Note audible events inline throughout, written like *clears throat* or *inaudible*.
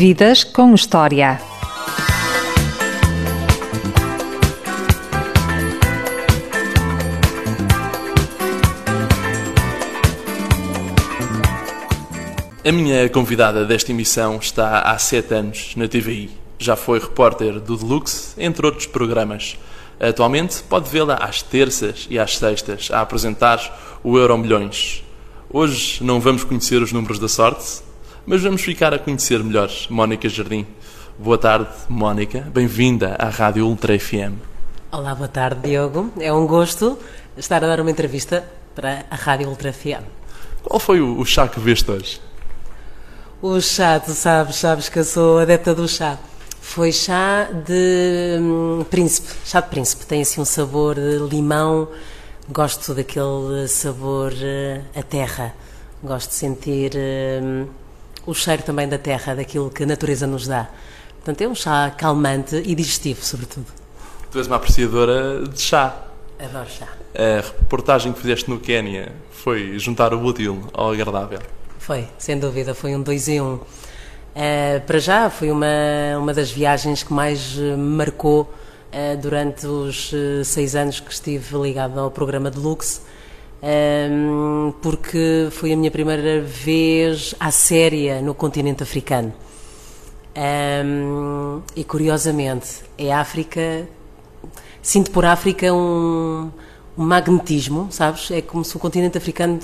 Vidas com História. A minha convidada desta emissão está há sete anos na TVI. Já foi repórter do Deluxe, entre outros programas. Atualmente pode vê-la às terças e às sextas a apresentar o Euro Milhões. Hoje não vamos conhecer os números da sorte, mas vamos ficar a conhecer melhor Mónica Jardim. Boa tarde, Mónica. Bem-vinda à Rádio Ultra FM. Olá, boa tarde, Diogo. É um gosto estar a dar uma entrevista para a Rádio Ultra FM. Qual foi o chá que veste hoje? O chá, tu sabes, sabes que eu sou adepta do chá. Foi chá de hum, príncipe, chá de príncipe. Tem assim um sabor de limão. Gosto daquele sabor uh, a terra. Gosto de sentir uh, o cheiro também da terra, daquilo que a natureza nos dá. Portanto, é um chá calmante e digestivo, sobretudo. Tu és uma apreciadora de chá. Adoro chá. A reportagem que fizeste no Quénia foi juntar o útil ao agradável. Foi, sem dúvida, foi um dois em um. Uh, para já, foi uma, uma das viagens que mais me marcou uh, durante os uh, seis anos que estive ligado ao programa de Porque foi a minha primeira vez à séria no continente africano. Um, e curiosamente, é África, sinto por África um um magnetismo, sabes? É como se o continente africano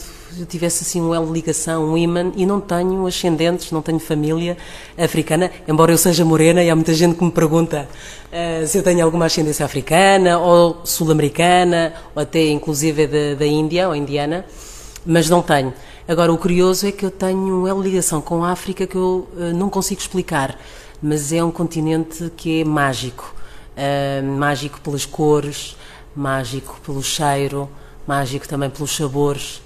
tivesse assim um elo de ligação, um imã, e não tenho ascendentes, não tenho família africana, embora eu seja morena, e há muita gente que me pergunta uh, se eu tenho alguma ascendência africana, ou sul-americana, ou até inclusive da, da Índia, ou indiana, mas não tenho. Agora, o curioso é que eu tenho um elo de ligação com a África que eu uh, não consigo explicar, mas é um continente que é mágico. Uh, mágico pelas cores, mágico pelo cheiro, mágico também pelos sabores,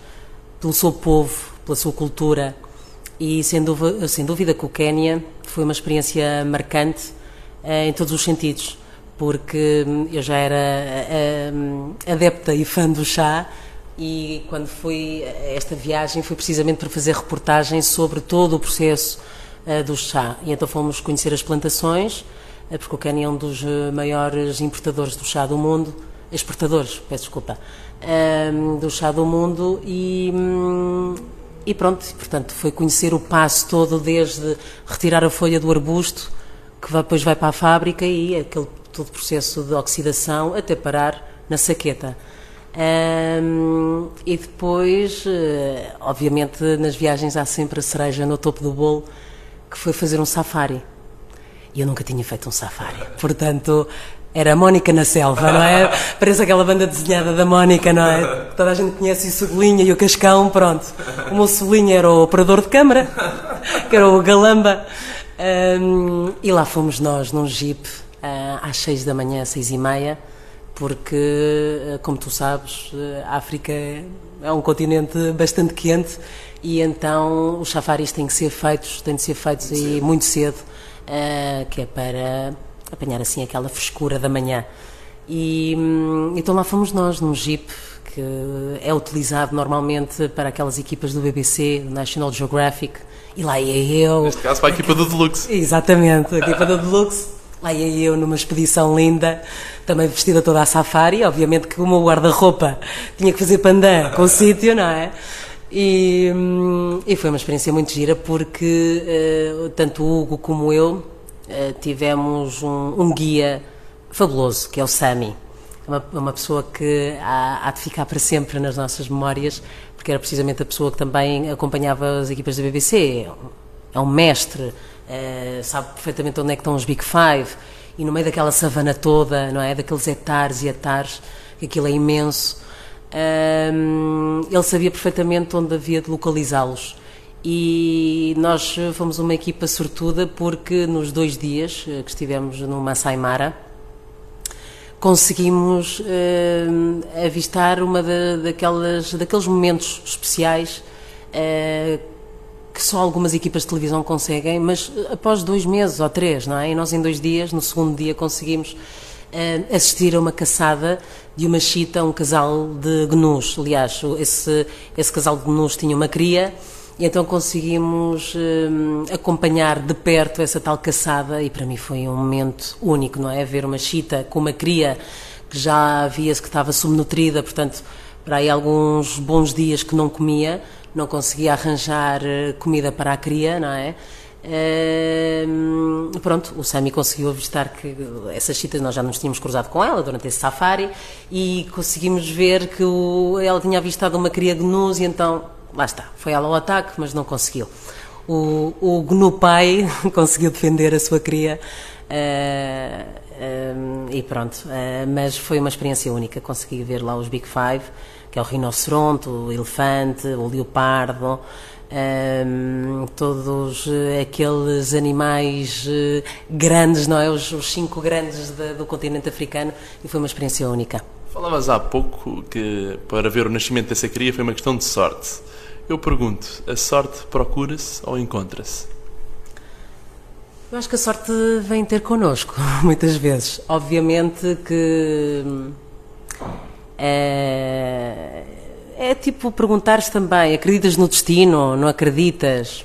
pelo seu povo, pela sua cultura. E sem dúvida, sem dúvida que o Quénia foi uma experiência marcante eh, em todos os sentidos, porque hum, eu já era eh, hum, adepta e fã do chá e quando fui esta viagem foi precisamente para fazer reportagem sobre todo o processo uh, do chá. E então fomos conhecer as plantações, uh, porque o Quênia é um dos maiores importadores do chá do mundo exportadores, peço desculpa, um, do chá do mundo e, hum, e pronto, portanto foi conhecer o passo todo desde retirar a folha do arbusto, que depois vai para a fábrica e aquele todo o processo de oxidação até parar na saqueta. Um, e depois, uh, obviamente, nas viagens há sempre a cereja no topo do bolo, que foi fazer um safari. E eu nunca tinha feito um safari. Portanto, era a Mónica na Selva, não é? Parece aquela banda desenhada da Mónica, não é? Toda a gente conhece o Cebolinha e o Cascão, pronto. O meu era o operador de câmara, que era o Galamba. Um, e lá fomos nós, num jeep, uh, às seis da manhã, seis e meia, porque, uh, como tu sabes, uh, a África é um continente bastante quente e então os safaris têm que ser feitos, têm de ser feitos aí muito cedo, que é para apanhar assim aquela frescura da manhã. E hum, então lá fomos nós, num jeep que é utilizado normalmente para aquelas equipas do BBC, do National Geographic, e lá ia eu. Neste caso, para a equipa do Deluxe. Exatamente, a equipa do Deluxe. Lá ia eu numa expedição linda, também vestida toda a safari, obviamente que o meu guarda-roupa tinha que fazer pandan com o *laughs* sítio, não é? E, hum, e, foi uma experiência muito gira porque uh, tanto o Hugo como eu eh, tivemos um, um, guia fabuloso, que é o Sami. É uma, uma pessoa que há, há, de ficar para sempre nas nossas memórias, porque era precisamente a pessoa que também acompanhava as equipas da BBC. É um mestre, é, sabe perfeitamente onde é que estão os Big Five, e no meio daquela savana toda, não é? Daqueles hectares e hectares, que aquilo é imenso. Um, ele sabia perfeitamente onde havia de localizá-los e nós fomos uma equipa sortuda porque nos dois dias eh, que estivemos no Masai Mara conseguimos uh, avistar uma da, daquelas, daqueles momentos especiais uh, que só algumas equipas de televisão conseguem, mas após dois meses ou três, não é? E nós em dois dias, no segundo dia, conseguimos uh, assistir a uma caçada de uma chita, um casal de gnus. Aliás, esse, esse casal de gnus tinha uma cria E então conseguimos hum, acompanhar de perto essa tal caçada e para mim foi um momento único, não é? Ver uma chita com uma cria que já via-se que estava subnutrida, portanto, para aí alguns bons dias que não comia, não conseguia arranjar eh, comida para a cria, não é? Ehm, pronto, o Sami conseguiu avistar que essas chitas nós já nos tínhamos cruzado com ela durante esse safari e conseguimos ver que o, ela tinha avistado uma cria gnus e então, lá está, foi ela ao ataque, mas não conseguiu. O, o gnu pai *laughs* conseguiu defender a sua cria uh, uh, e pronto, uh, mas foi uma experiência única, consegui ver lá os Big Five, que é o rinoceronte, o elefante, o leopardo, todos aqueles animais grandes, não é? Os, os cinco grandes de, do continente africano e foi uma experiência única. Falavas há pouco que para ver o nascimento dessa cria foi uma questão de sorte. Eu pergunto, a sorte procura-se ou encontra-se? Eu acho que a sorte vem ter connosco, *laughs* muitas vezes. Obviamente que. É, é tipo perguntares também: acreditas no destino? Não acreditas?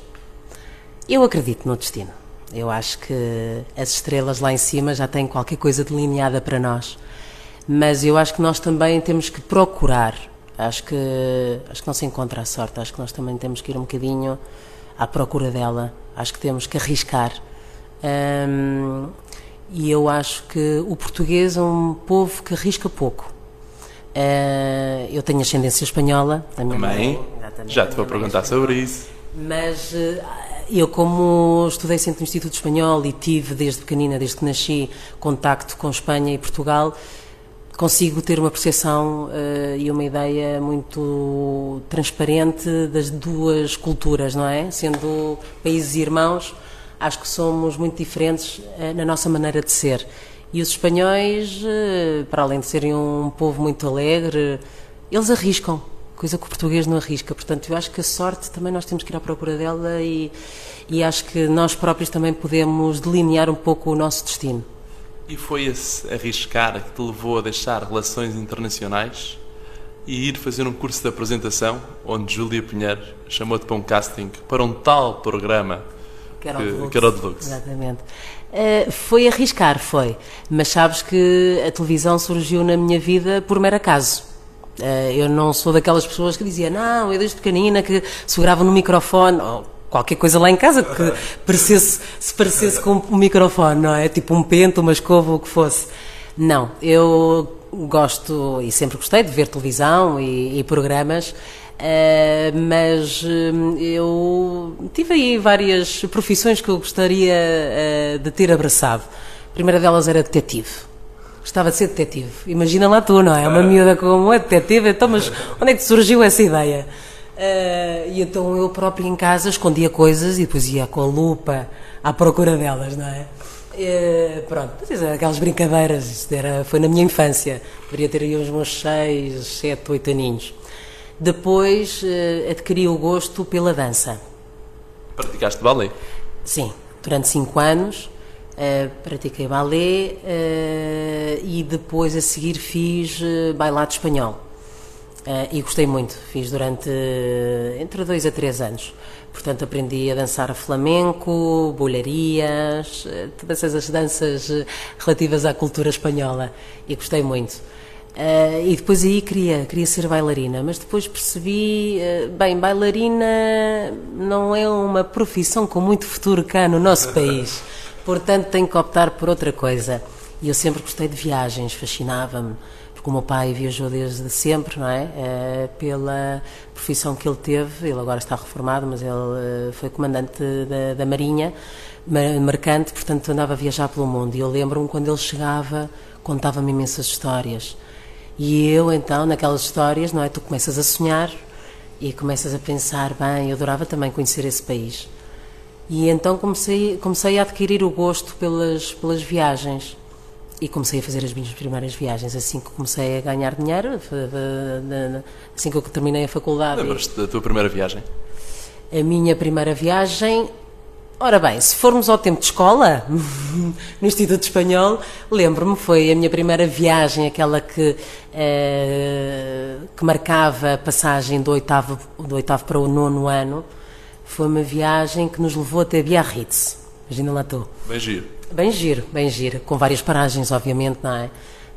Eu acredito no destino. Eu acho que as estrelas lá em cima já têm qualquer coisa delineada para nós. Mas eu acho que nós também temos que procurar. Acho que, acho que não se encontra a sorte. Acho que nós também temos que ir um bocadinho à procura dela. Acho que temos que arriscar. Hum, e eu acho que o português é um povo que arrisca pouco. Uh, eu tenho ascendência espanhola. Também. Mãe, já te vou perguntar sobre isso. Mas uh, eu, como estudei sempre no Instituto Espanhol e tive desde pequenina, desde que nasci, contacto com Espanha e Portugal, consigo ter uma percepção uh, e uma ideia muito transparente das duas culturas, não é? Sendo países irmãos, acho que somos muito diferentes na nossa maneira de ser. E os espanhóis, eh, para além de serem um povo muito alegre, eles arriscam, coisa que o português não arrisca. Portanto, eu acho que a sorte também nós temos que ir à procura dela e, e acho que nós próprios também podemos delinear um pouco o nosso destino. E foi esse arriscar que te levou a deixar relações internacionais e ir fazer um curso de apresentação onde Júlia Pinheiro chamou-te para um casting para um tal programa que era o Deluxe. Que era o Deluxe. Exatamente. Uh, foi arriscar, foi. Mas sabes que a televisão surgiu na minha vida por mero acaso. Uh, eu não sou daquelas pessoas que diziam, não, eu desde pequenina que segurava no microfone, ou qualquer coisa lá em casa que parecesse, se parecesse com um microfone, não é? Tipo um pente, uma escova, o que fosse. Não, eu gosto e sempre gostei de ver televisão e, e programas Uh, mas uh, eu tive aí várias profissões que eu gostaria uh, de ter abraçado. A primeira delas era detetive. Gostava de ser detetive. Imagina lá tu, não é? Uma miúda como é detetive, então, mas onde é que surgiu essa ideia? E então eu próprio em casa escondia coisas e depois ia com a lupa à procura delas, não é? pronto, aquelas brincadeiras, era, foi na minha infância, deveria ter aí uns meus 6, 7, 8 aninhos. Depois uh, adquiri o gosto pela dança. Praticaste balé? Sim, durante cinco anos uh, pratiquei balé uh, e depois a seguir fiz bailado espanhol. E gostei muito, fiz durante entre dois a três anos. Portanto, aprendi a dançar flamenco, bolharias, todas essas danças relativas à cultura espanhola e gostei muito. Uh, e depois aí queria, queria ser bailarina, mas depois percebi, uh, bem, bailarina não é uma profissão com muito futuro cá no nosso *laughs* país, portanto tenho que optar por outra coisa. E eu sempre gostei de viagens, fascinava-me, porque o meu pai viajou desde sempre, não é? Uh, pela profissão que ele teve, ele agora está reformado, mas ele foi comandante da, da Marinha, mercante, portanto andava a viajar pelo mundo. E eu lembro-me quando ele chegava, contava-me imensas histórias e eu, então, naquelas histórias, não é? Tu começas a sonhar e começas a pensar, bem, eu adorava também conhecer esse país. E então comecei, comecei a adquirir o gosto pelas, pelas viagens. E comecei a fazer as minhas primeiras viagens assim que comecei a ganhar dinheiro, assim que eu terminei a faculdade. Lembras-te da tua primeira viagem? A minha primeira viagem Ora bem, se formos ao tempo de escola, *laughs* no Instituto Espanhol, lembro-me, foi a minha primeira viagem, aquela que, eh, que marcava a passagem do oitavo, do oitavo para o nono ano. Foi uma viagem que nos levou até Biarritz. Imagina lá estou. Bem giro. Bem giro, bem giro, com várias paragens, obviamente, não é?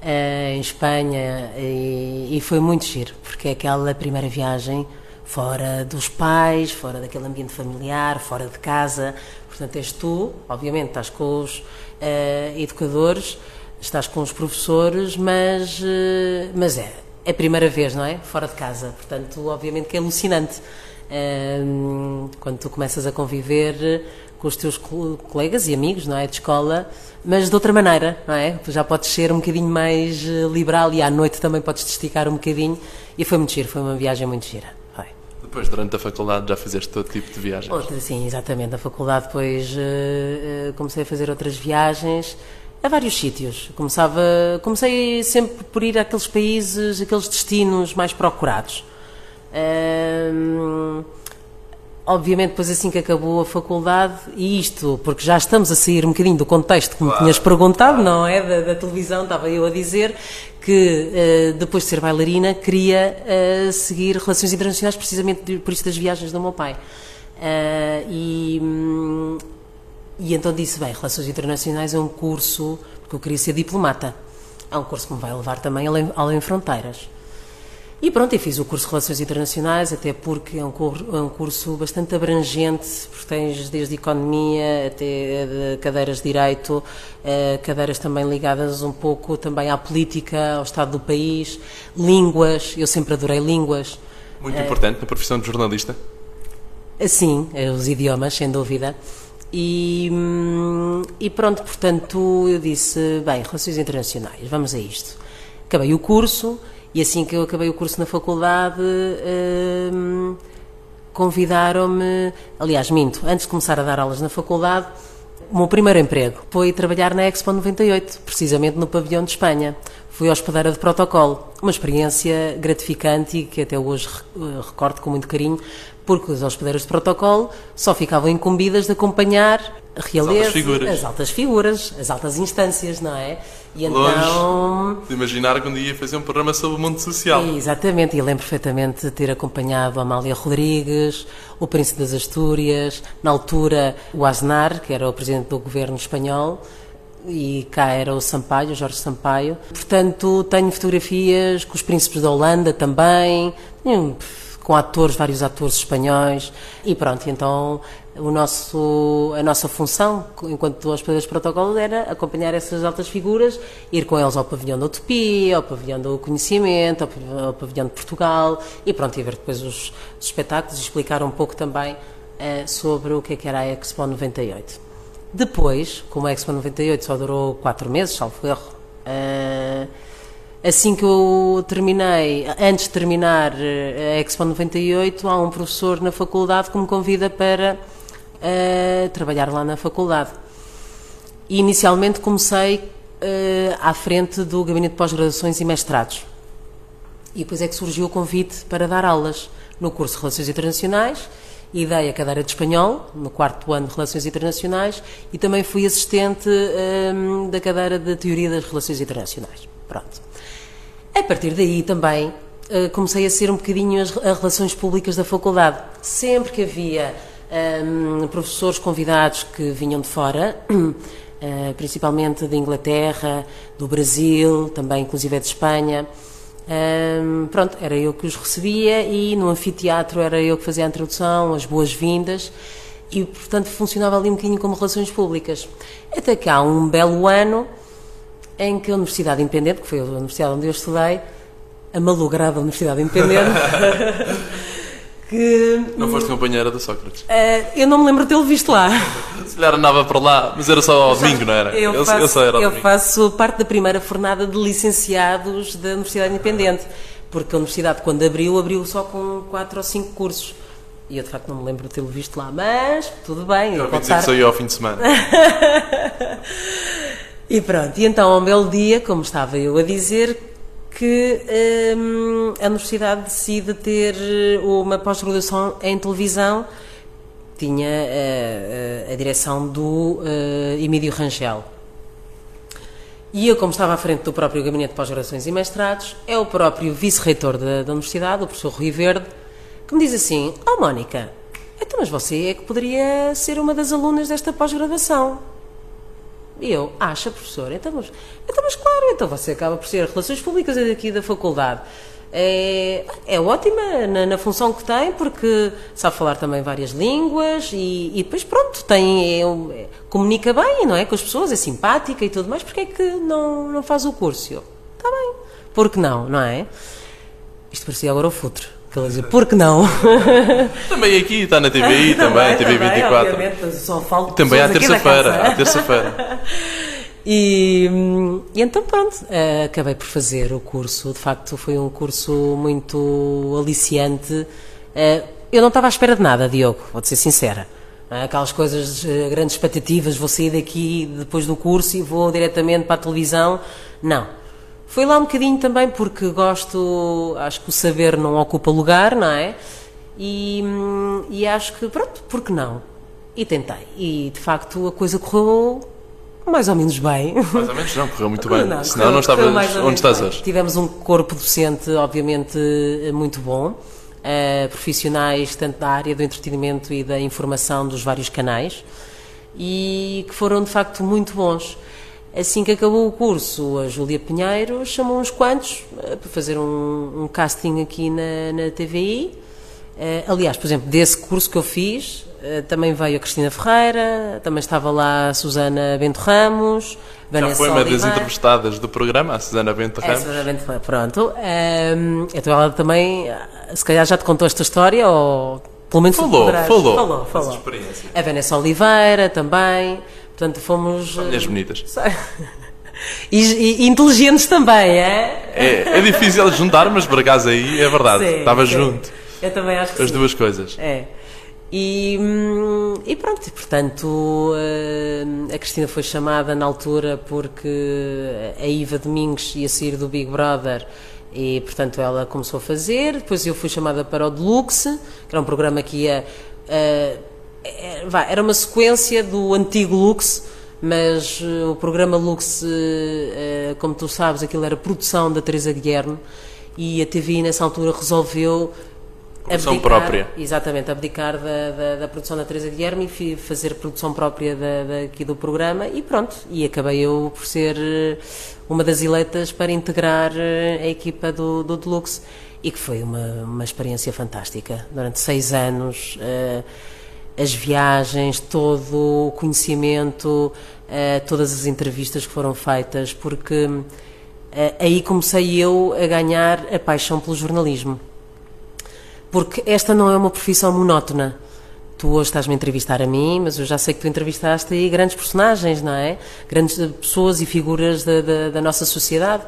Eh, em Espanha, e, e foi muito giro, porque é aquela primeira viagem fora dos pais, fora daquele ambiente familiar, fora de casa. Portanto, és tu, obviamente, estás com os eh, educadores, estás com os professores, mas, eh, mas é, é a primeira vez, não é? Fora de casa. Portanto, obviamente que é alucinante. Quando tu começas a conviver com os teus co- colegas e amigos, não é? De escola, mas de outra maneira, não é? Tu já podes ser um bocadinho mais eh, liberal e à noite também podes te esticar um bocadinho. E foi muito giro, foi uma viagem muito gira. Foi. Depois, durante a faculdade, já fizeste todo tipo de viagens. Outra, sim, exatamente. Na faculdade depois eh, eh, comecei a fazer outras viagens a vários sítios. Começava, comecei sempre por ir àqueles países, aqueles destinos mais procurados. Obviamente, depois assim que acabou a faculdade, e isto, porque já estamos a sair um bocadinho do contexto que me tinhas perguntado, não é? Da, da televisão, estava eu a dizer que eh, depois de ser bailarina queria eh, seguir relações internacionais, precisamente por isso das viagens do meu pai. Ah, e, hum, e então disse: bem, Relações Internacionais é um curso, porque eu queria ser diplomata. É um curso que me vai levar também além, além fronteiras. E pronto, eu fiz o curso de Relações Internacionais, até porque é um, é curso bastante abrangente, porque tens desde Economia até de cadeiras de Direito, eh, cadeiras também ligadas um pouco também à política, ao Estado do país, línguas, eu sempre adorei línguas. Muito importante na profissão de jornalista. Sim, eh, os idiomas, sem dúvida. E, hum, e pronto, portanto, eu disse, bem, Relações Internacionais, vamos a isto. Acabei o curso e assim que eu acabei o curso na faculdade, hum, convidaram-me, aliás, minto, antes de começar a dar aulas na faculdade, o meu primeiro emprego foi trabalhar na Expo 98, precisamente no pavilhão de Espanha. Fui hospedeira de protocolo, uma experiência gratificante e que até hoje eh, recordo com muito carinho, porque os hospedeiros de protocolo só ficavam incumbidas de acompanhar a realeza, figuras. as altas figuras, as altas instâncias, não é? E Longe então de imaginar que um dia ia fazer um programa sobre o mundo social. Exatamente, e lembro perfeitamente de ter acompanhado a Amália Rodrigues, o Príncipe das Astúrias, na altura o Aznar, que era o presidente do governo espanhol, e cá era o Sampaio, o Jorge Sampaio. Portanto, tenho fotografias com os príncipes da Holanda também, com atores, vários atores espanhóis, e pronto, então o nosso, a nossa função, enquanto hospedeiros de protocolo, era acompanhar essas altas figuras, ir com eles ao pavilhão da Utopia, ao pavilhão do Conhecimento, ao pav- ao pavilhão de Portugal, e pronto, e ver depois os, os espetáculos e explicar um pouco também eh, sobre o que é que era a Expo 98. Depois, como a Expo 98 só durou quatro meses, salvo erro, eh, assim que eu terminei, antes de terminar eh, a Expo 98, há um professor na faculdade que me convida para eh, trabalhar lá na faculdade. E inicialmente comecei eh, à frente do Gabinete de Pós-Graduações e Mestrados. E depois é que surgiu o convite para dar aulas no curso de Relações Internacionais e dei a cadeira de Espanhol, no quarto ano de Relações Internacionais, e também fui assistente hum, da cadeira de Teoria das Relações Internacionais. Pronto. A partir daí também eh, comecei a ser um bocadinho as, as relações públicas da faculdade. Sempre que havia hum, professores convidados que vinham de fora, *clears throat* eh, principalmente da Inglaterra, do Brasil, também inclusive de Espanha, hum, pronto, era eu que os recebia e no anfiteatro era eu que fazia a introdução, as boas-vindas e, portanto, funcionava ali um bocadinho como relações públicas. Até que há um belo ano em que a Universidade Independente, que foi a universidade onde eu estudei, a malograda Universidade Independente, *laughs* que Não foste companheira da Sócrates. eh, eu não me lembro de tê-lo visto lá. Se calhar andava para lá, mas era só ao domingo, não era? Eu faço, só era ao eu domingo. faço parte da primeira fornada de licenciados da Universidade Independente, porque a Universidade, quando abriu, abriu só com quatro ou cinco cursos. E eu, de facto, não me lembro de tê-lo visto lá, mas tudo bem. Eu eu ouvi dizer que ia ao fim de semana. *laughs* E pronto, e então, ao belo dia, como estava eu a dizer, que hum, a universidade decide ter uma pós-graduação em televisão, tinha eh, eh, a direção do eh, Emílio Rangel. E eu, como estava à frente do próprio Gabinete de Pós-Graduações e Mestrados, é o próprio vice-reitor da, da universidade, o professor Rui Verde, que me diz assim: Ó Mónica, então, mas você é que poderia ser uma das alunas desta pós-graduação. E eu, acha, professor? Então mas, então, mas claro, então você acaba por ser Relações Públicas aqui da faculdade. É, é ótima na, na função que tem, porque sabe falar também várias línguas e, e depois, pronto, tem, é, é, comunica bem, não é? Com as pessoas, é simpática e tudo mais, porque é que não, não faz o curso? Está bem, porque não, não é? Isto parecia agora o futuro. Quer dizer, por que não? *laughs* Também aqui, está na TVI, também, TV 24. Obviamente, só falo também à terça-feira, à terça-feira. *laughs* E, e, então pronto, uh, acabei por fazer o curso. De facto, foi um curso muito aliciante. Uh, eu não estava à espera de nada, Diogo, vou-te ser sincera. Uh, aquelas coisas, grandes expectativas, vou sair daqui depois do curso e vou diretamente para a televisão. Não. Foi lá um bocadinho também porque gosto, acho que o saber não ocupa lugar, não é? E, e acho que, pronto, porque não? E tentei. E de facto a coisa correu mais ou menos bem. Mais ou menos não, correu muito bem. *laughs* Não, Senão não estavas onde estás hoje. Tivemos um corpo docente, obviamente, muito bom. Uh, profissionais tanto da área do entretenimento e da informação dos vários canais e que foram de facto muito bons. Assim que acabou o curso, a Júlia Pinheiro chamou uns quantos uh, para fazer um, um, casting aqui na, na TVI. Uh, eh, aliás, por exemplo, desse curso que eu fiz, eh, também veio a Cristina Ferreira, também estava lá a Susana Bento Ramos, Vanessa Já foi uma das entrevistadas do programa, a Susana Bento Ramos. É, Susana Bento Ramos, pronto. Um, então ela também, se calhar já te contou esta história, ou pelo menos falou, falou, falou, falou. A Vanessa Oliveira também, portanto fomos... Mulheres bonitas. *laughs* E, e, inteligentes também, é? É, é difícil juntar, mas por acaso aí é verdade, sim, estava sim. junto. Eu também acho que As sim. duas coisas. É. E, hum, e pronto, portanto eh, a Cristina foi chamada na altura porque a Iva Domingos ia sair do Big Brother e portanto ela começou a fazer. Depois eu fui chamada para o Deluxe, que era um programa que ia. Uh, era uma sequência do antigo Lux, mas uh, o programa Lux, uh, como tu sabes, aquilo era produção da Teresa Guilherme e a TVI nessa altura resolveu Produção abdicar, própria. Exatamente, abdicar da, da, da, produção da Teresa Guilherme e fazer produção própria da, daqui do programa e pronto. E acabei eu por ser eh, uma das eleitas para integrar eh, a equipa do, do Deluxe e que foi uma, uma experiência fantástica. Durante seis anos, uh, as viagens, todo o conhecimento, uh, todas as entrevistas que foram feitas, porque uh, aí comecei eu a ganhar a paixão pelo jornalismo porque esta não é uma profissão monótona. Tu hoje estás-me a entrevistar a mim, mas eu já sei que tu entrevistaste aí grandes personagens, não é? Grandes eh, pessoas e figuras da, da, da nossa sociedade.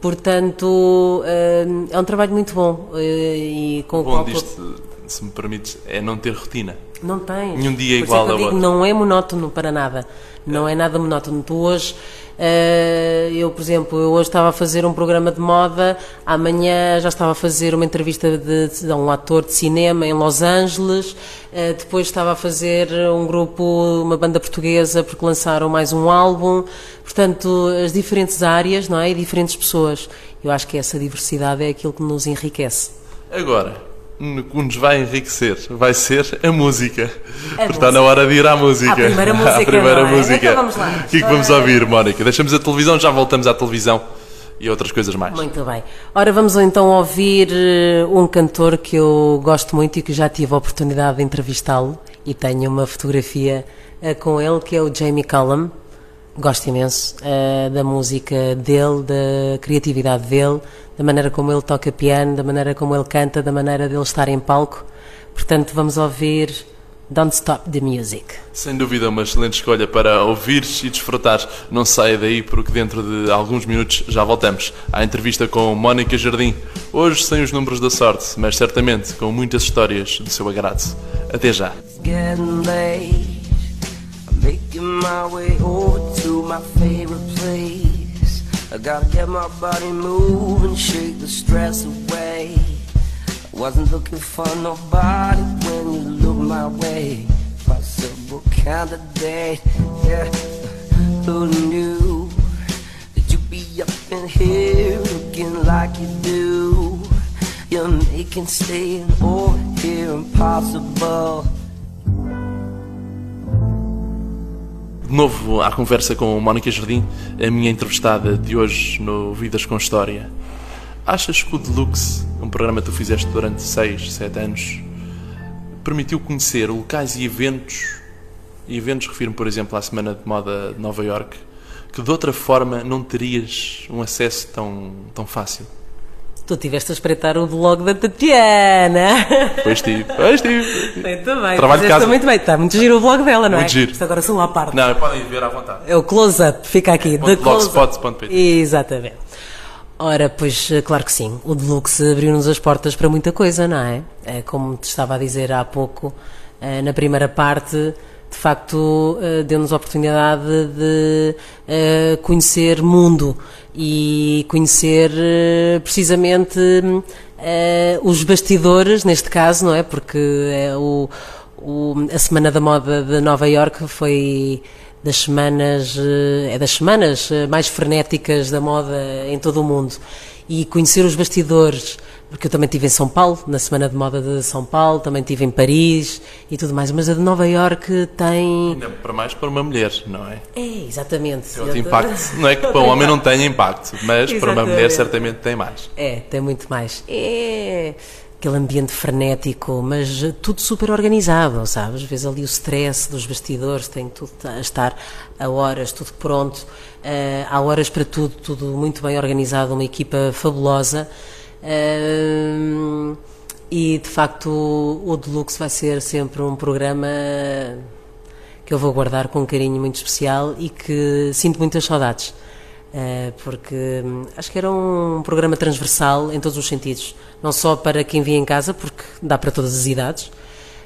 Portanto, eh, é um trabalho muito bom. Eh, e com o bom disto, se me permites, é não ter rotina. Não tem. Nenhum dia Por igual ao outro. Não é monótono para nada. Não é, é nada monótono. Tu hoje Uh, eu, por exemplo, eu hoje estava a fazer um programa de moda, amanhã já estava a fazer uma entrevista de, de um ator de cinema em Los Angeles, uh, depois estava a fazer um grupo, uma banda portuguesa, porque lançaram mais um álbum. Portanto, as diferentes áreas, não é? E diferentes pessoas. Eu acho que essa diversidade é aquilo que nos enriquece. Agora, que nos vai enriquecer vai ser a música. A Está na hora de ir à música. *laughs* À primeira música. À primeira é? música. Então vamos lá. O que é que vamos ouvir, Mónica? Deixamos a televisão, já voltamos à televisão e outras coisas mais. Muito bem. Ora, vamos então ouvir eh, um cantor que eu gosto muito e que já tive a oportunidade de entrevistá-lo e tenho uma fotografia eh, com ele, que é o Jamie Cullum. Gosto imenso uh, da música dele, da criatividade dele, da maneira como ele toca piano, da maneira como ele canta, da maneira dele estar em palco. Portanto, vamos ouvir Don't Stop the Music. Sem dúvida, uma excelente escolha para ouvires e desfrutares. Não saia daí, porque dentro de alguns minutos já voltamos à entrevista com Mónica Jardim. Hoje sem os números da sorte, mas certamente com muitas histórias do seu agrado. Até já. Making my way over to my favorite place. I gotta get my body moving, shake the stress away. I wasn't looking for nobody when you look my way. Possible candidate, yeah. Who knew that you'd be up in here looking like you do? You're making staying over appear impossible. De novo à conversa com Mónica Jardim, a minha entrevistada de hoje no Vidas com História. Achas que o Deluxe, um programa que tu fizeste durante 6, 7 anos, permitiu conhecer locais e eventos, e eventos refiro-me, por exemplo, à Semana de Moda de Nova York, que de outra forma não terias um acesso tão, tão fácil? Tu tiveste a espreitar o blog da Tatiana. Pois tive, pois tive. Muito bem. Trabalho de casa. muito bem. Está muito giro o blog dela, não é? Muito giro. Isto agora são à parte. Não, podem ver à vontade. É o close-up, fica aqui. Close-up. blogspot.pt. Exatamente. Ora, pois, eh, claro que sim. O Deluxe abriu-nos as portas para muita coisa, não é? É, Como te estava a dizer há pouco, eh, na primeira parte, de facto, eh, deu-nos a oportunidade de eh, conhecer mundo e conhecer eh, precisamente os bastidores, neste caso, não é? Porque o, o- a Semana da Moda de Nova Iorque foi das semanas eh, é das semanas eh, mais frenéticas da moda em todo o mundo e conhecer os bastidores porque eu também estive em São Paulo na semana de moda de São Paulo também estive em Paris e tudo mais mas a de Nova Iorque tem Ainda para mais para uma mulher, não é? é exatamente Tem outro impacto. Não é que para um homem não tenha impacto, mas para uma mulher Exatamente. certamente tem mais. É, tem muito mais. É aquele ambiente frenético, mas tudo super organizado, sabes? Vês ali o stress dos bastidores, tem tudo a estar a horas, tudo pronto, eh, há horas para tudo, tudo muito bem organizado, uma equipa fabulosa. Ehm, e de facto o Deluxe vai ser sempre um programa que eu vou guardar com um carinho muito especial e que sinto muitas saudades. Eh, porque hum, acho que era um programa transversal em todos os sentidos, não só para quem via em casa, porque dá para todas as idades,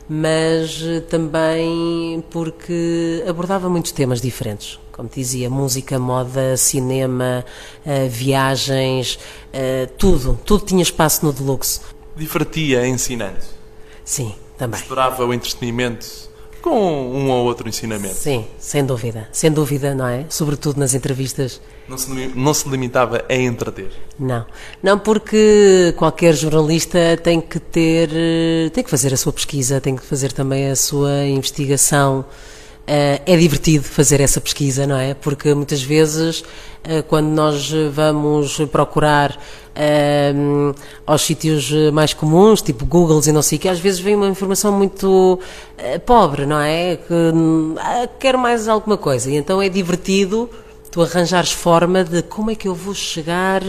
mas eh, também porque abordava muitos temas diferentes. Como te dizia, música, moda, cinema, eh, viagens, eh, tudo, tudo tinha espaço no Deluxe. Divertia ensinando. Sim, também. Explorava o entretenimento com um ou outro ensinamento. Sim, sem dúvida, sem dúvida, não é? Sobretudo nas entrevistas. Não se, não se limitava a entreter. Não, não porque qualquer jornalista tem que ter, eh, tem que fazer a sua pesquisa, tem que fazer também a sua investigação. Eh, É divertido fazer essa pesquisa, não é? Porque muitas vezes, eh, quando nós vamos procurar eh, aos sítios mais comuns, tipo Googles e não sei o que, às vezes vem uma informação muito pobre, não é? Que hum, ah, quero mais alguma coisa. E então é divertido tu arranjares forma de como é que eu vou chegar,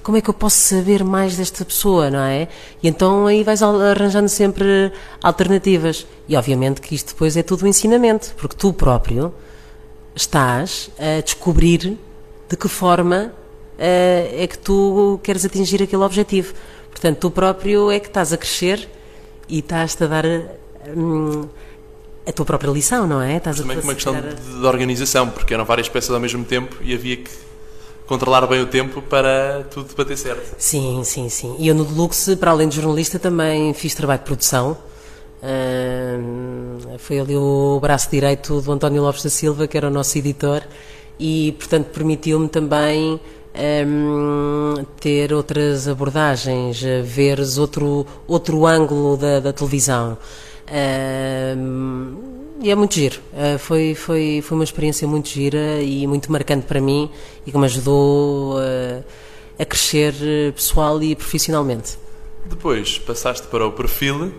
como é que eu posso saber mais desta pessoa, não é? E então aí vais arranjando sempre alternativas. E obviamente que isto depois é tudo um ensinamento, porque tu próprio estás a descobrir de que forma eh, é que tu queres atingir aquele objetivo. Portanto, tu próprio é que estás a crescer e estás-te a dar hum, a tua própria lição, não é? Estás Também com uma questão de, de organização, porque eram várias peças ao mesmo tempo e havia que controlar bem o tempo para tudo bater certo. Sim, sim, sim. E eu no Deluxe, para além de jornalista, também fiz trabalho de produção. Ahm, foi ali o braço direito do António Lopes da Silva, que era o nosso editor, e portanto permitiu-me também ahm, ter outras abordagens, veres outro, outro ângulo da, da televisão. E é muito giro. Ah, foi, foi, foi uma experiência muito gira e muito marcante para mim e que me ajudou ah, a crescer pessoal e profissionalmente. Depois passaste para o perfil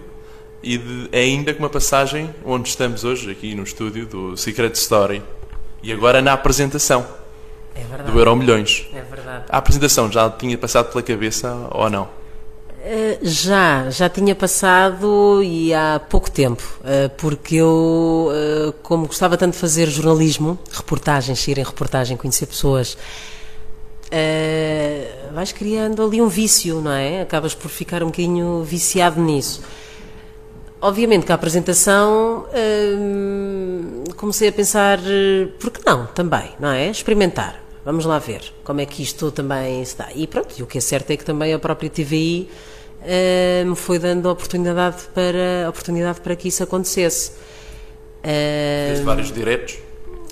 e de- é ainda com uma passagem onde estamos hoje, aqui no estúdio do Secret Story. E agora na apresentação É do Euro Milhões. É verdade. A apresentação já tinha passado pela cabeça ou não? Eh, Já, já tinha passado e há pouco tempo, eh, porque eu, eh, como gostava tanto de fazer jornalismo, reportagens, ir em reportagem, conhecer pessoas, vais criando ali um vício, não é? Acabas por ficar um bocadinho viciado nisso. Obviamente que a apresentação comecei a pensar, por que não também, não é? Experimentar. Vamos lá ver como é que isto também se dá. E pronto, e o que é certo é que também a própria TVI me foi dando oportunidade para, oportunidade para que isso acontecesse. Fizeste vários diretos.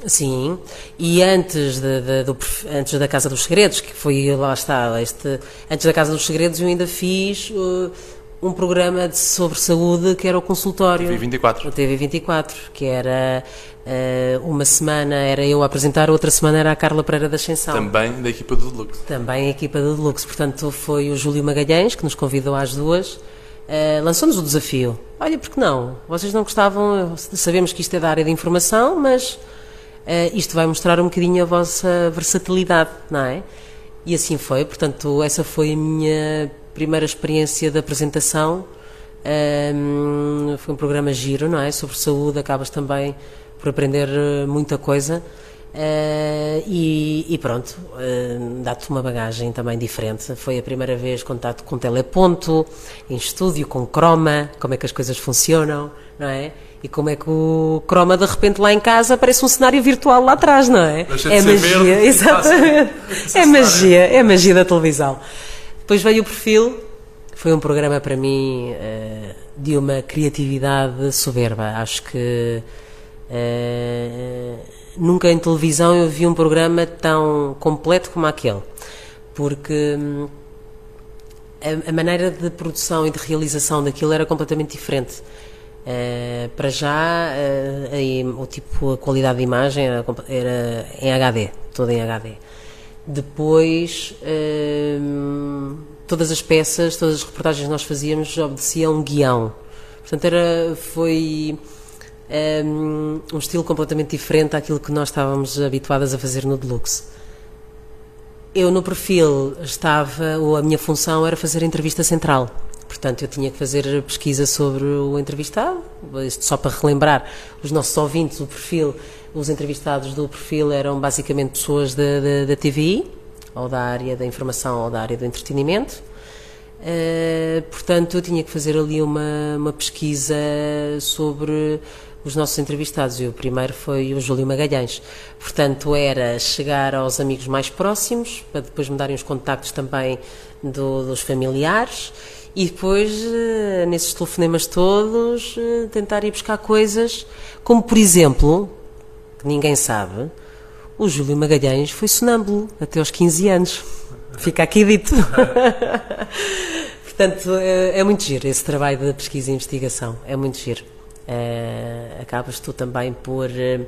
Sim, e antes, de, de- do, antes da Casa dos Segredos, que foi, lá está, este, antes da Casa dos Segredos eu ainda fiz uh, um programa de- sobre saúde que era o consultório. TV 24. O TV 24, que era eh, uma semana era eu a apresentar, outra semana era a Carla Pereira da Ascensão. Também da equipa do Deluxe. Também a equipa do Deluxe. Portanto, foi o Júlio Magalhães que nos convidou às duas. eh, lançou-nos o desafio. Olha, porque não? Vocês não gostavam, sabemos que isto é da área de informação, mas eh, isto vai mostrar um bocadinho a vossa versatilidade, não é? E assim foi. Portanto, essa foi a minha primeira experiência de apresentação. Ehm, foi um programa giro, não é? Sobre saúde, acabas também por aprender eh, muita coisa. Eh, e, e pronto, eh, dá-te uma bagagem também diferente. Foi a primeira vez contato com teleponto, em estúdio, com croma, como é que as coisas funcionam, não é? E como é que o croma de repente lá em casa parece um cenário virtual lá atrás, não é? Deixa de é magia, exatamente. *laughs* É magia, é magia da televisão. Depois veio o perfil, foi um programa para mim eh, de uma criatividade soberba. Acho que eh, nunca em televisão eu vi um programa tão completo como aquele. Porque hum, a, a maneira de produção e de realização daquilo era completamente diferente. Eh, para já, aí, o tipo, a qualidade de imagem era, era em HD, toda em HD. Depois, hum, todas as peças, todas as reportagens que nós fazíamos obedeciam um guião. Portanto, era, foi hum, um estilo completamente diferente àquilo que nós estávamos habituadas a fazer no Deluxe. Eu no perfil estava, ou a minha função era fazer a entrevista central. Portanto, eu tinha que fazer pesquisa sobre o entrevistado, isto só para relembrar os nossos ouvintes, o perfil, os entrevistados do perfil eram basicamente pessoas da, da, da TVI, ou da área da informação, ou da área do entretenimento. Uh, portanto, eu tinha que fazer ali uma, uma pesquisa sobre os nossos entrevistados e o primeiro foi o Júlio Magalhães. Portanto, era chegar aos amigos mais próximos, para depois me darem os contactos também do- dos familiares e depois, eh, nesses telefonemas todos, eh, tentar ir buscar coisas, como por exemplo, que ninguém sabe, o Júlio Magalhães foi sonâmbulo até aos 15 anos. Fica aqui dito. *laughs* Portanto, é, é muito giro esse trabalho de pesquisa e investigação. É muito giro. Eh, acabas tu também por. eh,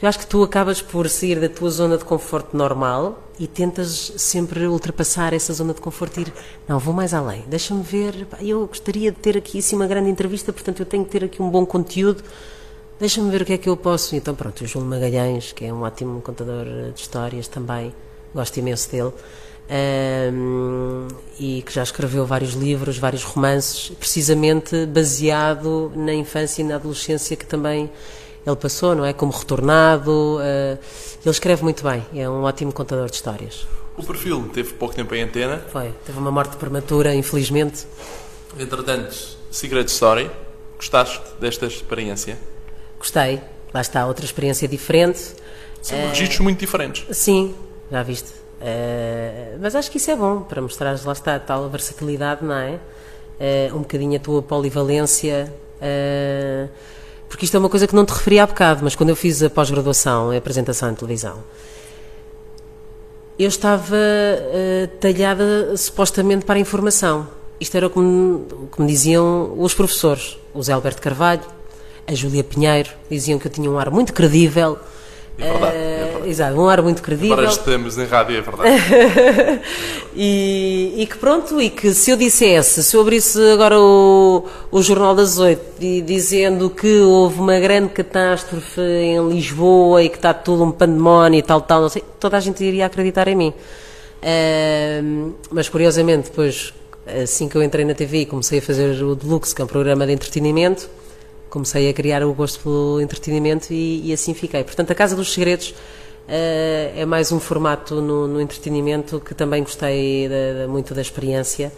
eu acho que tu acabas por sair da tua zona de conforto normal e tentas sempre ultrapassar essa zona de conforto e ir. Não, vou mais além. Deixa-me ver. Eu gostaria de ter aqui assim, uma grande entrevista, portanto, eu tenho que ter aqui um bom conteúdo. Deixa-me ver o que é que eu posso. Então, pronto, o Júlio Magalhães, que é um ótimo contador de histórias também, gosto imenso dele, ahm, e que já escreveu vários livros, vários romances, precisamente baseado na infância e na adolescência que também ele passou, não é? Como retornado. ah, ele escreve muito bem, é um ótimo contador de histórias. O perfil teve pouco tempo em antena. Foi, teve uma morte prematura, infelizmente. Entretanto, Secret Story. Gostaste desta experiência? Gostei, lá está, outra experiência diferente. São É. registros muito diferentes. Sim, já viste. Eh, mas acho que isso é bom para mostrares, lá está, a tal versatilidade, não é? Eh, um bocadinho a tua polivalência. eh, porque isto é uma coisa que não te referi há bocado, mas quando eu fiz a pós-graduação, a apresentação em televisão, eu estava eh, talhada supostamente para a informação. Isto era o que me, o que me diziam os professores, o Zé Alberto Carvalho, a Júlia Pinheiro, diziam que eu tinha um ar muito credível. É verdade, é Eh, verdade. Exato, um ar muito credível. Agora estamos em rádio, é verdade. *laughs* E, e que pronto, e que se eu dissesse, se eu abrisse agora o, o Jornal das Oito e dizendo que houve uma grande catástrofe em Lisboa e que está tudo um pandemónio e tal, tal, não sei, toda a gente iria acreditar em mim. Ahm, mas curiosamente, depois, assim que eu entrei na TV e comecei a fazer o Deluxe, que é um programa de entretenimento, comecei a criar o gosto pelo entretenimento e, e assim fiquei. Portanto, a Casa dos Segredos eh, é mais um formato no, no entretenimento que também gostei da- da- muito da experiência.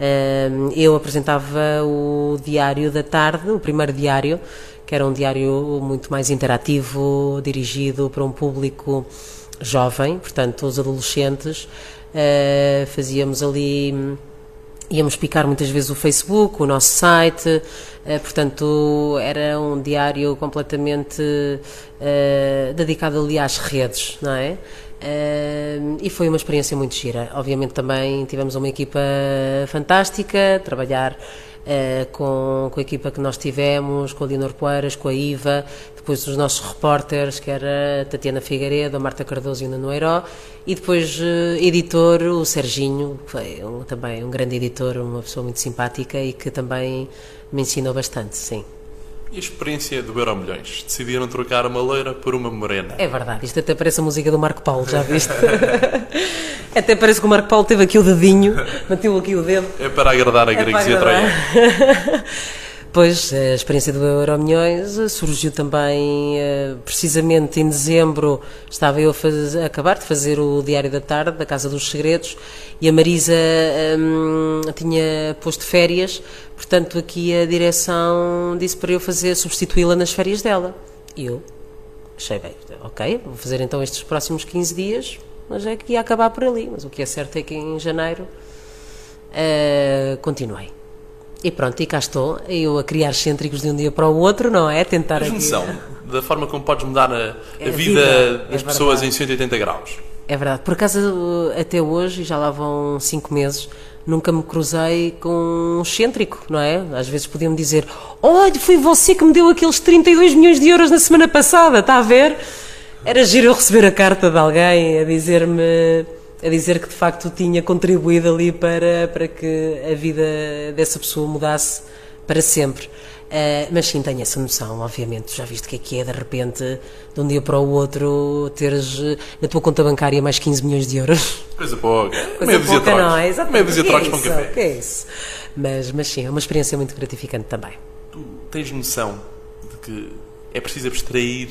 Eh, eu apresentava o Diário da Tarde, o primeiro diário, que era um diário muito mais interativo, dirigido para um público jovem, portanto, os adolescentes. Eh, fazíamos ali íamos picar muitas vezes o Facebook, o nosso site, eh, portanto era um diário completamente eh, dedicado ali às redes, não é? Eh, e foi uma experiência muito gira. Obviamente também tivemos uma equipa fantástica, trabalhar eh, com, com a equipa que nós tivemos, com a Leonor Poeiras, com a Iva, depois os nossos repórteres, que era a Tatiana Figueiredo, a Marta Cardoso e o Nuno Heiró, e depois eh, editor, o Serginho, que foi um, também um grande editor, uma pessoa muito simpática e que também me ensinou bastante, sim. E a experiência do Euro Milhões? Decidiram trocar uma loira por uma morena. É verdade, isto até parece a música do Marco Paulo, já viste? *laughs* até parece que o Marco Paulo teve aqui o dedinho, bateu aqui o dedo. É para agradar a gregos e a troianos. *laughs* Pois, a experiência do Euro Milhões surgiu também, eh, precisamente em dezembro, estava eu a, faz- a acabar de fazer o Diário da Tarde, da Casa dos Segredos, e a Marisa hum, tinha posto férias, portanto aqui a direção disse para eu fazer, substituí-la nas férias dela. E eu achei bem, ok, vou fazer então estes próximos 15 dias, mas é que ia acabar por ali. Mas o que é certo é que em janeiro eh, continuei. E pronto, e cá estou, eu a criar excêntricos de um dia para o outro, não é? Tentar Tens aqui- noção da forma como podes mudar a, a É a vida, vida, das é pessoas em 180 graus? É verdade. Por acaso, até hoje, e já lá vão cinco meses, nunca me cruzei com um excêntrico, não é? Às vezes podiam-me dizer: Olha, foi você que me deu aqueles 32 milhões de euros na semana passada, está a ver? Era giro eu receber a carta de alguém a dizer-me. A dizer que de facto tinha contribuído ali para, para que a vida dessa pessoa mudasse para sempre. Uh, mas sim, tenho essa noção, obviamente. Já viste o que é que é, de repente, de um dia para o outro, teres eh, na tua conta bancária mais 15 milhões de euros. Coisa pouca. Coisa Meia dúzia pouca, não é? Exatamente. Meia dúzia é trocos para um café. Que é isso? Mas, mas sim, é uma experiência muito gratificante também. Tu tens noção de que é preciso abstrair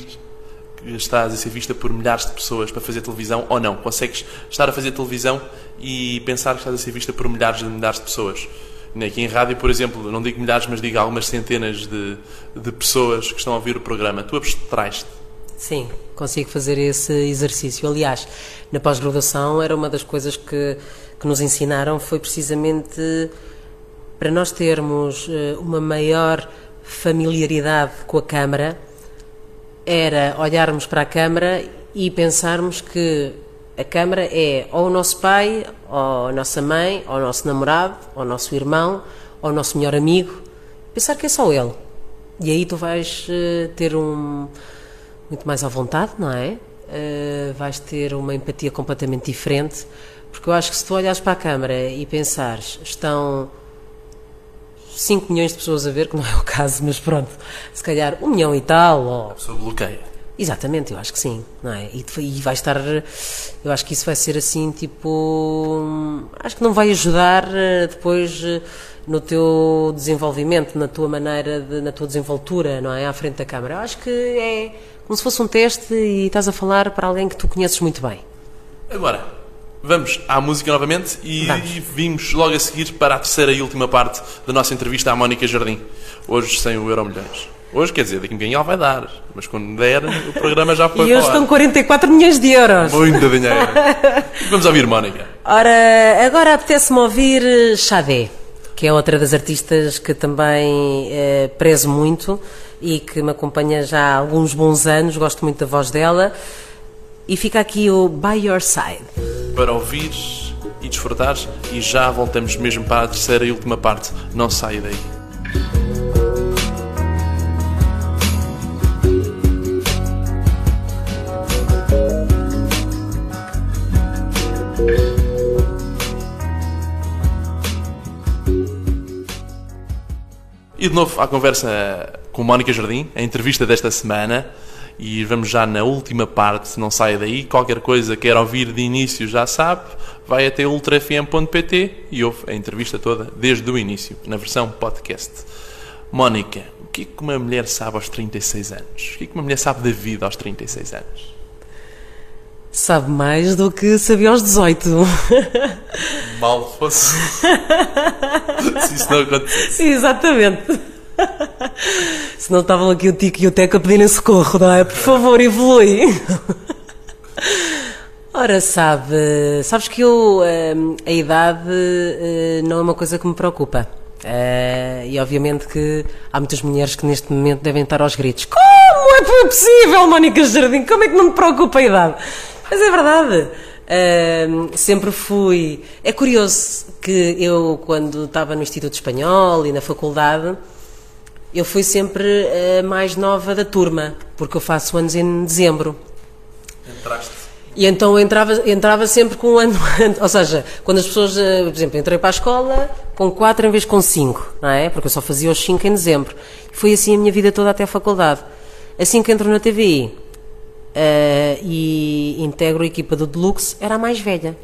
que estás a ser vista por milhares de pessoas para fazer televisão ou não? Consegues estar a fazer televisão e pensar que estás a ser vista por milhares de milhares de pessoas? Aqui em rádio, por exemplo, não digo milhares, mas digo algumas centenas de, de pessoas que estão a ouvir o programa. Tu abstrais-te. Sim, consigo fazer esse exercício. Aliás, na pós-graduação era uma das coisas que, que nos ensinaram foi precisamente para nós termos eh, uma maior familiaridade com a Câmara, era olharmos para a Câmara e pensarmos que a Câmara é ou o nosso pai, ou a nossa mãe, ou o nosso namorado, ou o nosso irmão, ou o nosso melhor amigo. Pensar que é só ele. E aí tu vais eh, ter um muito mais à vontade, não é? Eh, vais ter uma empatia completamente diferente, porque eu acho que se tu olhares para a câmara e pensares, estão 5 milhões de pessoas a ver, que não é o caso, mas pronto, se calhar um milhão e tal, ou A pessoa bloqueia. Exatamente, eu acho que sim, não é? E, e vai estar, eu acho que isso vai ser assim, tipo, acho que não vai ajudar eh, depois eh, no teu desenvolvimento, na tua maneira, de, na tua desenvoltura, não é? À frente da câmara. Eu acho que é como se fosse um teste e estás a falar para alguém que tu conheces muito bem. Agora, vamos à música novamente e Vamos. vimos logo a seguir para a terceira e última parte da nossa entrevista à Mónica Jardim. Hoje sem o Euro Milhões. Hoje, quer dizer, daqui a um bocadinho ela vai dar, mas quando der, o programa já foi e hoje estão 44 milhões de euros. Muito dinheiro. *laughs* Vamos ouvir Mónica. Ora, agora apetece-me ouvir Xadé, que é outra das artistas que também eh, prezo muito e que me acompanha já há alguns bons anos, gosto muito da voz dela. E fica aqui o By Your Side. Para ouvir e desfrutar e já voltamos mesmo para a terceira e última parte. Não saia daí. E de novo à conversa com Mónica Jardim, a entrevista desta semana. E vamos já na última parte, não saia daí. Qualquer coisa quer ouvir de início já sabe, vai até ultrafm.pt e ouve a entrevista toda desde o início, na versão podcast. Mónica, o que é que uma mulher sabe aos 36 anos? O que é que uma mulher sabe da vida aos 36 anos? Sabe mais do que sabia aos 18. Mal fosse. *laughs* Se isso não acontecesse. Exatamente. Se não estavam aqui o Tico e o Teco a pedirem socorro, não é? Por favor, evolui. Ora, sabe, sabes que eu, hum, a idade eh, não é uma coisa que me preocupa. Eh, e obviamente que há muitas mulheres que neste momento devem estar aos gritos. Como é possível, Mónica Jardim? Como é que não me preocupa a idade? Mas é verdade. Ahm, sempre fui. É curioso que eu, quando estava no Instituto Espanhol e na faculdade, eu fui sempre a mais nova da turma, porque eu faço anos em dezembro. Entraste. E então eu entrava, entrava sempre com um ano antes. Ou seja, quando as pessoas, eh, por exemplo, entrei para a escola com quatro em vez com cinco, não é? Porque eu só fazia os cinco em dezembro. Foi assim a minha vida toda até a faculdade. Assim que entro na TVI e integro a equipa do Deluxe, era a mais velha.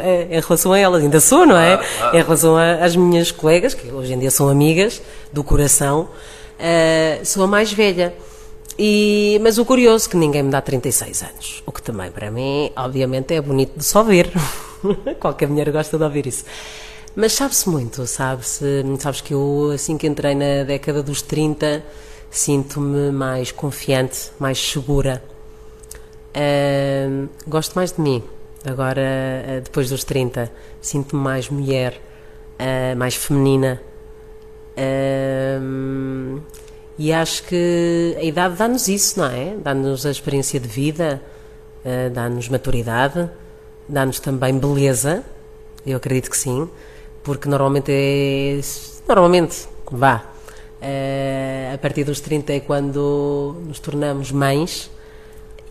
Eh, em relação a elas, ainda sou, não é? Em relação às minhas colegas, que hoje em dia são amigas do coração, eh, sou a mais velha. E, mas o curioso é que ninguém me dá 36 anos, o que também para mim, obviamente, é bonito de só ver. *laughs* Qualquer mulher gosta de ouvir isso. Mas sabe-se muito, sabe-se, sabes que eu, assim que entrei na década dos 30, sinto-me mais confiante, mais segura. Ahm, gosto mais de mim. Agora, ah, depois dos 30, sinto-me mais mulher, ah, mais feminina. E acho que a idade dá-nos isso, não é? Dá-nos a experiência de vida, ah, dá-nos maturidade, dá-nos também beleza. Eu acredito que sim, porque normalmente é. Normalmente, vá. Ah, a partir dos 30 é quando nos tornamos mães.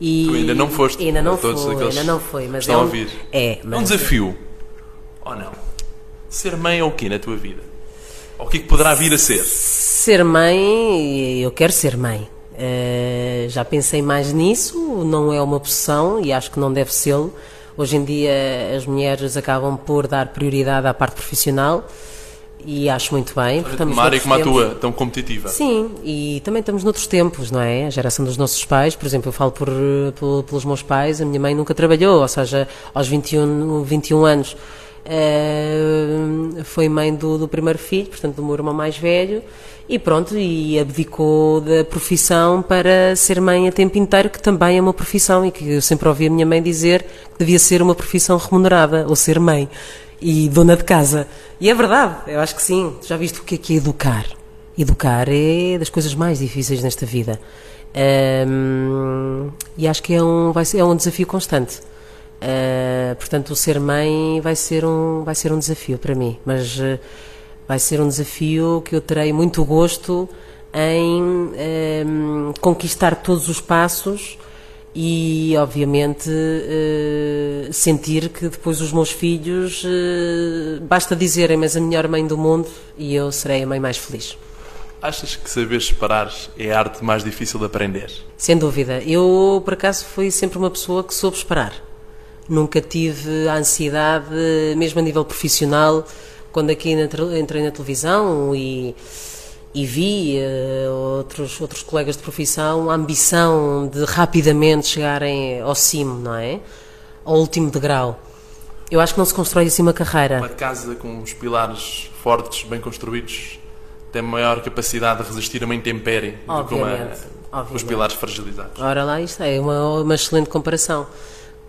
E Tu ainda não foste, Ainda não foi, ainda não foi, mas estão é a um, ouvir. É, É um mas desafio. Ou não? Ser mãe é o quê na tua vida? Ou o que é que poderá vir a ser? Ser mãe, eu quero ser mãe. Eh, já pensei mais nisso, não é uma opção e acho que não deve ser. Hoje em dia as mulheres acabam por dar prioridade à parte profissional e acho muito bem. Uma área como a tua, tão competitiva. Sim, e também estamos noutros tempos, não é? A geração dos nossos pais, por exemplo, eu falo por, por- pelos meus pais, a minha mãe nunca trabalhou, ou seja, aos 21, 21 anos eh, foi mãe do, do primeiro filho, portanto do meu irmão mais velho, e pronto, e abdicou da profissão para ser mãe a tempo inteiro, que também é uma profissão, e que eu sempre ouvi a minha mãe dizer que devia ser uma profissão remunerada, ou ser mãe, e dona de casa. E é verdade, eu acho que sim. Já viste o que é que é educar? Educar é das coisas mais difíceis nesta vida. Ahm, e acho que é um, vai ser, é um desafio constante. Ah, portanto, o ser mãe vai ser um, vai ser um desafio para mim, mas eh, vai ser um desafio que eu terei muito gosto em ahm, conquistar todos os passos e, obviamente, eh, sentir que depois os meus filhos, eh, basta dizerem, mas a melhor mãe do mundo e eu serei a mãe mais feliz. Achas que saber esperar é a arte mais difícil de aprender? Sem dúvida. Eu, por acaso, fui sempre uma pessoa que soube esperar. Nunca tive a ansiedade, mesmo a nível profissional, quando aqui entrei na televisão e, e vi eh, outros, outros colegas de profissão, a ambição de rapidamente chegarem ao cimo, não é? Ao último degrau. Eu acho que não se constrói assim uma carreira. Uma casa com os pilares fortes, bem construídos, tem maior capacidade de resistir a uma intempérie do que uma, os pilares fragilizados. Ora lá, isto é uma, uma excelente comparação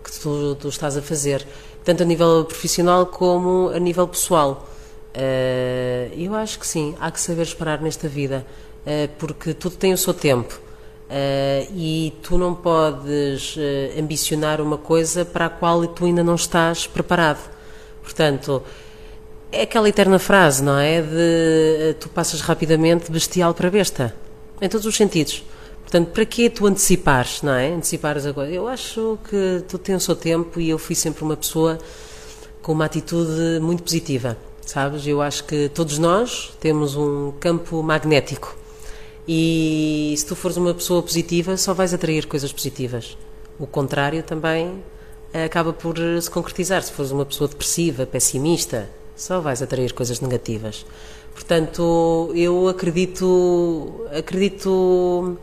que tu, tu estás a fazer, tanto a nível profissional como a nível pessoal. Eh, eu acho que sim, há que saber esperar nesta vida, eh, porque tudo tem o seu tempo. Eh, e tu não podes ambicionar uma coisa para a qual tu ainda não estás preparado. Portanto, é aquela eterna frase, não é? De tu passas rapidamente bestial para besta. Em todos os sentidos. Portanto, para que tu antecipares, não é? Antecipares a coisa. Eu acho que tudo tem o seu tempo e eu fui sempre uma pessoa com uma atitude muito positiva, sabes? Eu acho que todos nós temos um campo magnético e se tu fores uma pessoa positiva, só vais atrair coisas positivas. O contrário também eh, acaba por eh, se concretizar. Se fores uma pessoa depressiva, pessimista, só vais atrair coisas negativas. Portanto, eu acredito, acredito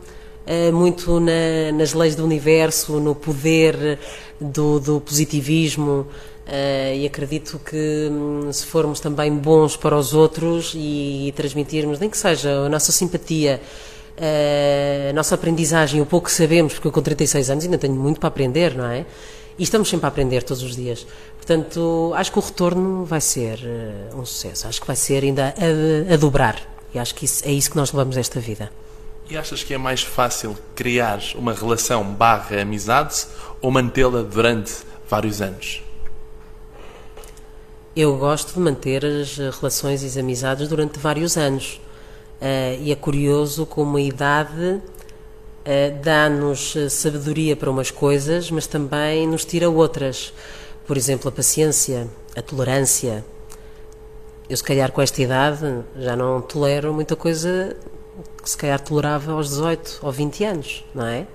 eh, muito na- nas leis do universo, no poder do, do positivismo eh, e acredito que hum, se formos também bons para os outros e, transmitirmos, nem que seja a nossa simpatia, eh, a nossa aprendizagem, o pouco que sabemos, porque eu com 36 anos ainda tenho muito para aprender, não é? E estamos sempre a aprender todos os dias. Portanto, acho que o retorno vai ser eh, um sucesso. Acho que vai ser ainda a, a dobrar. E acho que isso- é isso que nós levamos esta vida. E achas que é mais fácil criar uma relação barra amizade ou mantê-la durante vários anos? Eu gosto de manter as relações e as amizades durante vários anos. Uh, e é curioso como a idade uh, dá-nos sabedoria para umas coisas, mas também nos tira outras. Por exemplo, a paciência, a tolerância. Eu, se calhar, com esta idade, já não tolero muita coisa que se calhar tolerava aos 18 ou 20 anos, não é?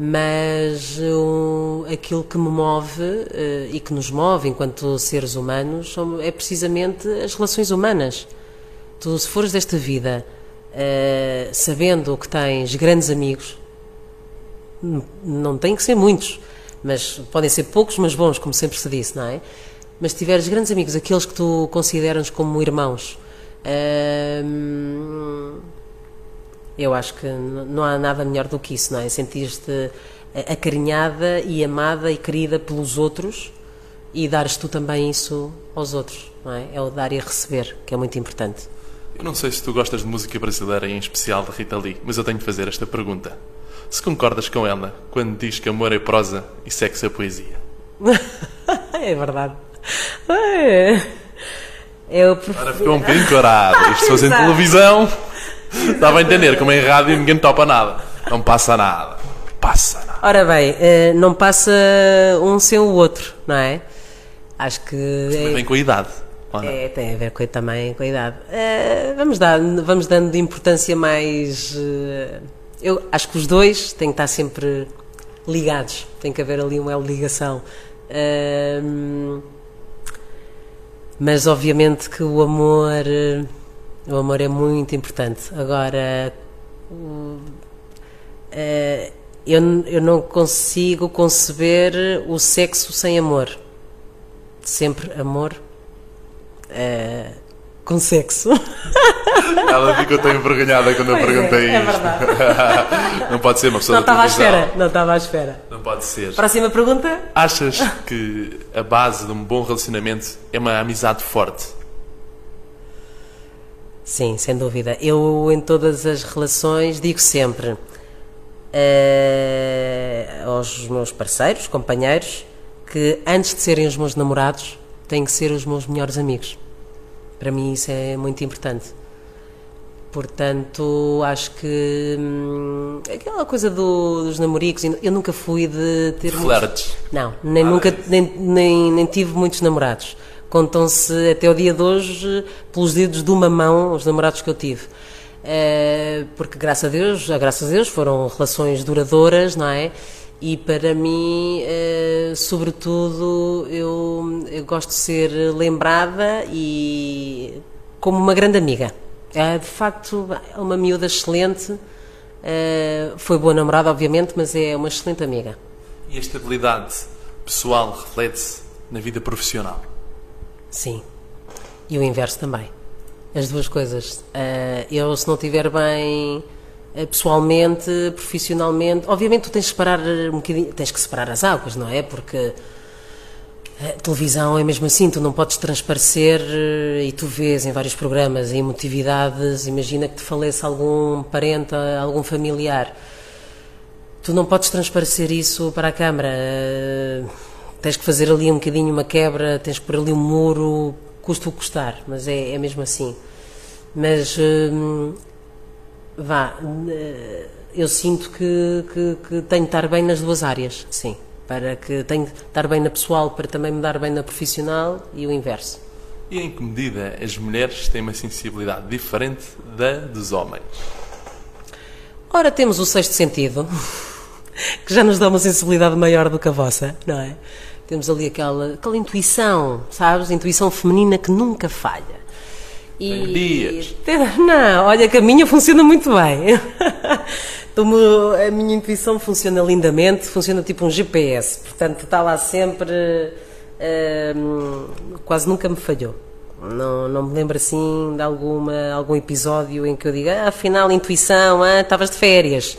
Mas um, aquilo que me move uh, e que nos move enquanto seres humanos é precisamente as relações humanas. Tu, se fores desta vida uh, sabendo que tens grandes amigos, não tem que ser muitos, mas podem ser poucos, mas bons, como sempre se disse, não é? Mas se tiveres grandes amigos, aqueles que tu consideras como irmãos, uh, eu acho que não há nada melhor do que isso, não é? Sentir-te acarinhada e amada e querida pelos outros e dares tu também isso aos outros, não é? É o dar e receber, que é muito importante. Eu não sei se tu gostas de música brasileira, em especial de Rita Lee, mas eu tenho de fazer esta pergunta. Se concordas com ela quando diz que amor é prosa e sexo é poesia? *laughs* é verdade. É. Eu prefiro... Agora ficou um bocadinho *laughs* corado. Isto em televisão... Estava a entender, como em rádio ninguém topa nada. Não passa nada. Passa nada. Ora bem, eh, não passa um sem o outro, não é? Acho que. Isso vem com a idade. É, tem a ver com, também com a idade. Uh, vamos, dar, vamos dando importância mais. Uh, eu acho que os dois têm que estar sempre ligados. Tem que haver ali uma ligação. Uh, mas obviamente que o amor o amor é muito importante. Agora, uh, eu, eu não consigo conceber o sexo sem amor. Sempre amor uh, com sexo. *laughs* Ela ficou tão envergonhada quando pois eu perguntei é, é isto. *laughs* não pode ser uma pessoa Não estava à espera. Não estava à espera. Não pode ser. Próxima pergunta. Achas que a base de um bom relacionamento é uma amizade forte? Sim, sem dúvida. Eu, em todas as relações, digo sempre uh, aos meus parceiros, companheiros, que antes de serem os meus namorados, têm que ser os meus melhores amigos. Para mim, isso é muito importante. Portanto, acho que hum, aquela coisa do, dos namoricos, eu nunca fui de ter. Flertes. Não, nem, nunca, nem, nem, nem tive muitos namorados contam-se até o dia de hoje pelos dedos de uma mão os namorados que eu tive. Eh, porque graças a Deus, graças a Deus foram relações duradouras, não é? E para mim, eh, sobretudo, eu, eu gosto de ser lembrada e como uma grande amiga. É, de facto, é uma miúda excelente. Eh, foi boa namorada, obviamente, mas é uma excelente amiga. E a estabilidade pessoal reflete-se na vida profissional? Sim. E o inverso também. As duas coisas. Uh, eu, se não estiver bem uh, pessoalmente, profissionalmente, obviamente tu tens que separar um bocadinho, tens que separar as águas, não é? Porque a televisão é mesmo assim, tu não podes transparecer e tu vês em vários programas emotividades, imagina que te faleça algum parente, algum familiar. Tu não podes transparecer isso para a câmara tens que fazer ali um bocadinho uma quebra, tens que pôr ali um muro, custa o custar, mas é, é mesmo assim. Mas hum, vá, eh, eu sinto que, que, que, tenho de estar bem nas duas áreas, sim. Para que tenho de estar bem na pessoal para também me dar bem na profissional e o inverso. E em que medida as mulheres têm uma sensibilidade diferente da dos homens? Ora, temos o sexto sentido, *laughs* que já nos dá uma sensibilidade maior do que a vossa, não é? Temos ali aquela, aquela intuição, sabes? Intuição feminina que nunca falha. E, dias. Não, olha que a minha funciona muito bem. *laughs* a minha intuição funciona lindamente, funciona tipo um GPS, portanto está lá sempre, hum, quase nunca me falhou. Não, não me lembro assim de alguma, algum episódio em que eu diga, ah, afinal, intuição, ah, estavas de férias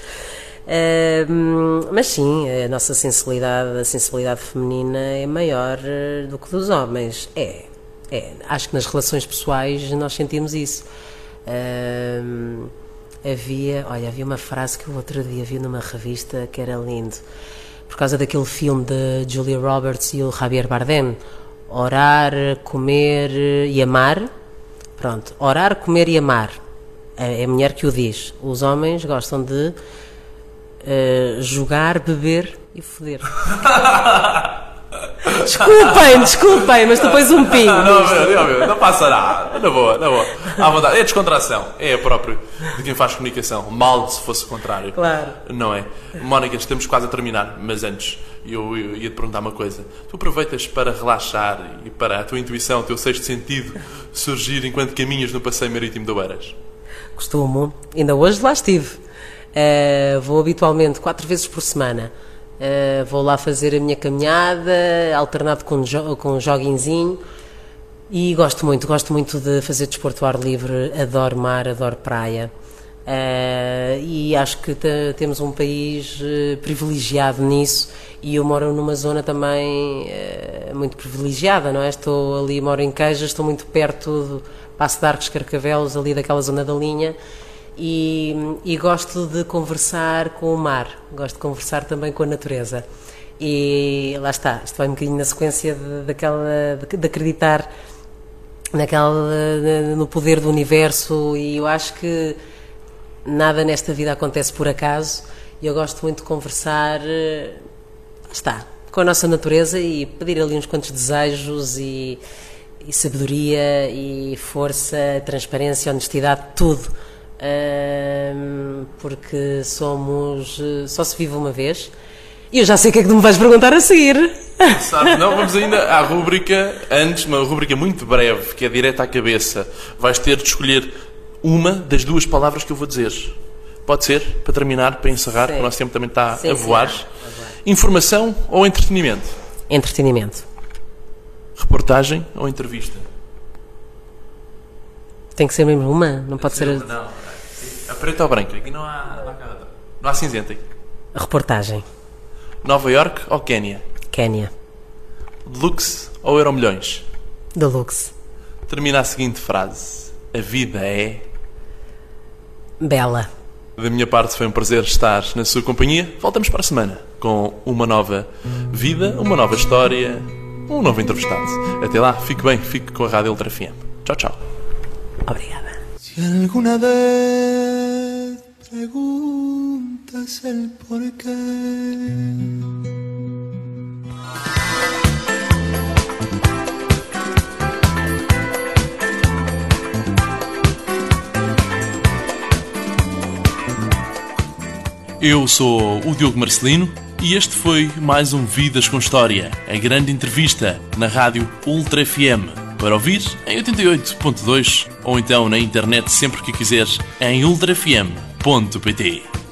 mas sim, a nossa sensibilidade, a sensibilidade feminina é maior eh, do que dos homens. É, é. Acho que nas relações pessoais nós sentimos isso. havia, olha, havia uma frase que o outro dia vi numa revista que era lindo. por causa daquele filme de Julia Roberts e o Javier Bardem. Orar, comer e amar. Pronto, orar, comer e amar. É a mulher que o diz. Os homens gostam de uh, jogar, beber e foder. *laughs* Desculpem, desculpem, mas depois um pingo. Não, não, não, não passa nada. Na boa, na boa. À vontade. É descontração. É próprio de quem faz comunicação. Mal se fosse o contrário. Claro. Não é? Mónica, estamos quase a terminar, mas antes eu, eu ia te perguntar uma coisa. Tu aproveitas para relaxar e para a tua intuição, o teu sexto sentido surgir enquanto caminhas no passeio marítimo do Eiras? Costumo. Ainda hoje lá estive. Uh, vou habitualmente quatro vezes por semana. Uh, vou lá fazer a minha caminhada, alternado com, jo com um joguinzinho. E gosto muito, gosto muito de fazer desporto ao ar livre, adoro mar, adoro praia. Uh, e acho que temos um país uh, privilegiado nisso e eu moro numa zona também uh, muito privilegiada, não é? Estou ali, moro em Queijas, estou muito perto do Passo de Arcos Carcavelos, ali daquela zona da linha e, e, gosto de conversar com o mar, gosto de conversar também com a natureza. E lá está, isto vai um bocadinho na sequência de, daquela, de, de acreditar naquela, no poder do universo. E eu acho que nada nesta vida acontece por acaso. E eu gosto muito de conversar, eh, está, com a nossa natureza e pedir ali uns quantos desejos e, e sabedoria e força, transparência, honestidade, tudo porque somos. só se vive uma vez. E eu já sei o que é que tu me vais perguntar a seguir. Sabe, não, vamos ainda *laughs* à rúbrica, antes, uma rúbrica muito breve, que é direta à cabeça. Vais ter de escolher uma das duas palavras que eu vou dizer. Pode ser? Para terminar, para encerrar, porque o nosso tempo também está sim, a, voar. Sim. Informação ou entretenimento? Entretenimento. Reportagem ou entrevista? Tem que ser mesmo uma? Não pode ser. Não, a preta ou branca? Aqui não há, não há, não há cinzenta. Reportagem. Nova York ou Quénia? Quénia. Deluxe ou Euromilhões? Deluxe. Termina a seguinte frase: A vida é. Bela. Da minha parte foi um prazer estar na sua companhia. Voltamos para a semana com uma nova vida, uma nova história, um novo entrevistado. Até lá, fique bem, fique com a Rádio Ultra FM. Tchau, tchau. Obrigada. Si alguna vez preguntas el por qué. Eu sou o Diogo Marcelino e este foi mais um Vidas com História, a grande entrevista na rádio Ultra FM para ouvir em 88.2 ou então na internet sempre que quiseres em ultrafm.pt.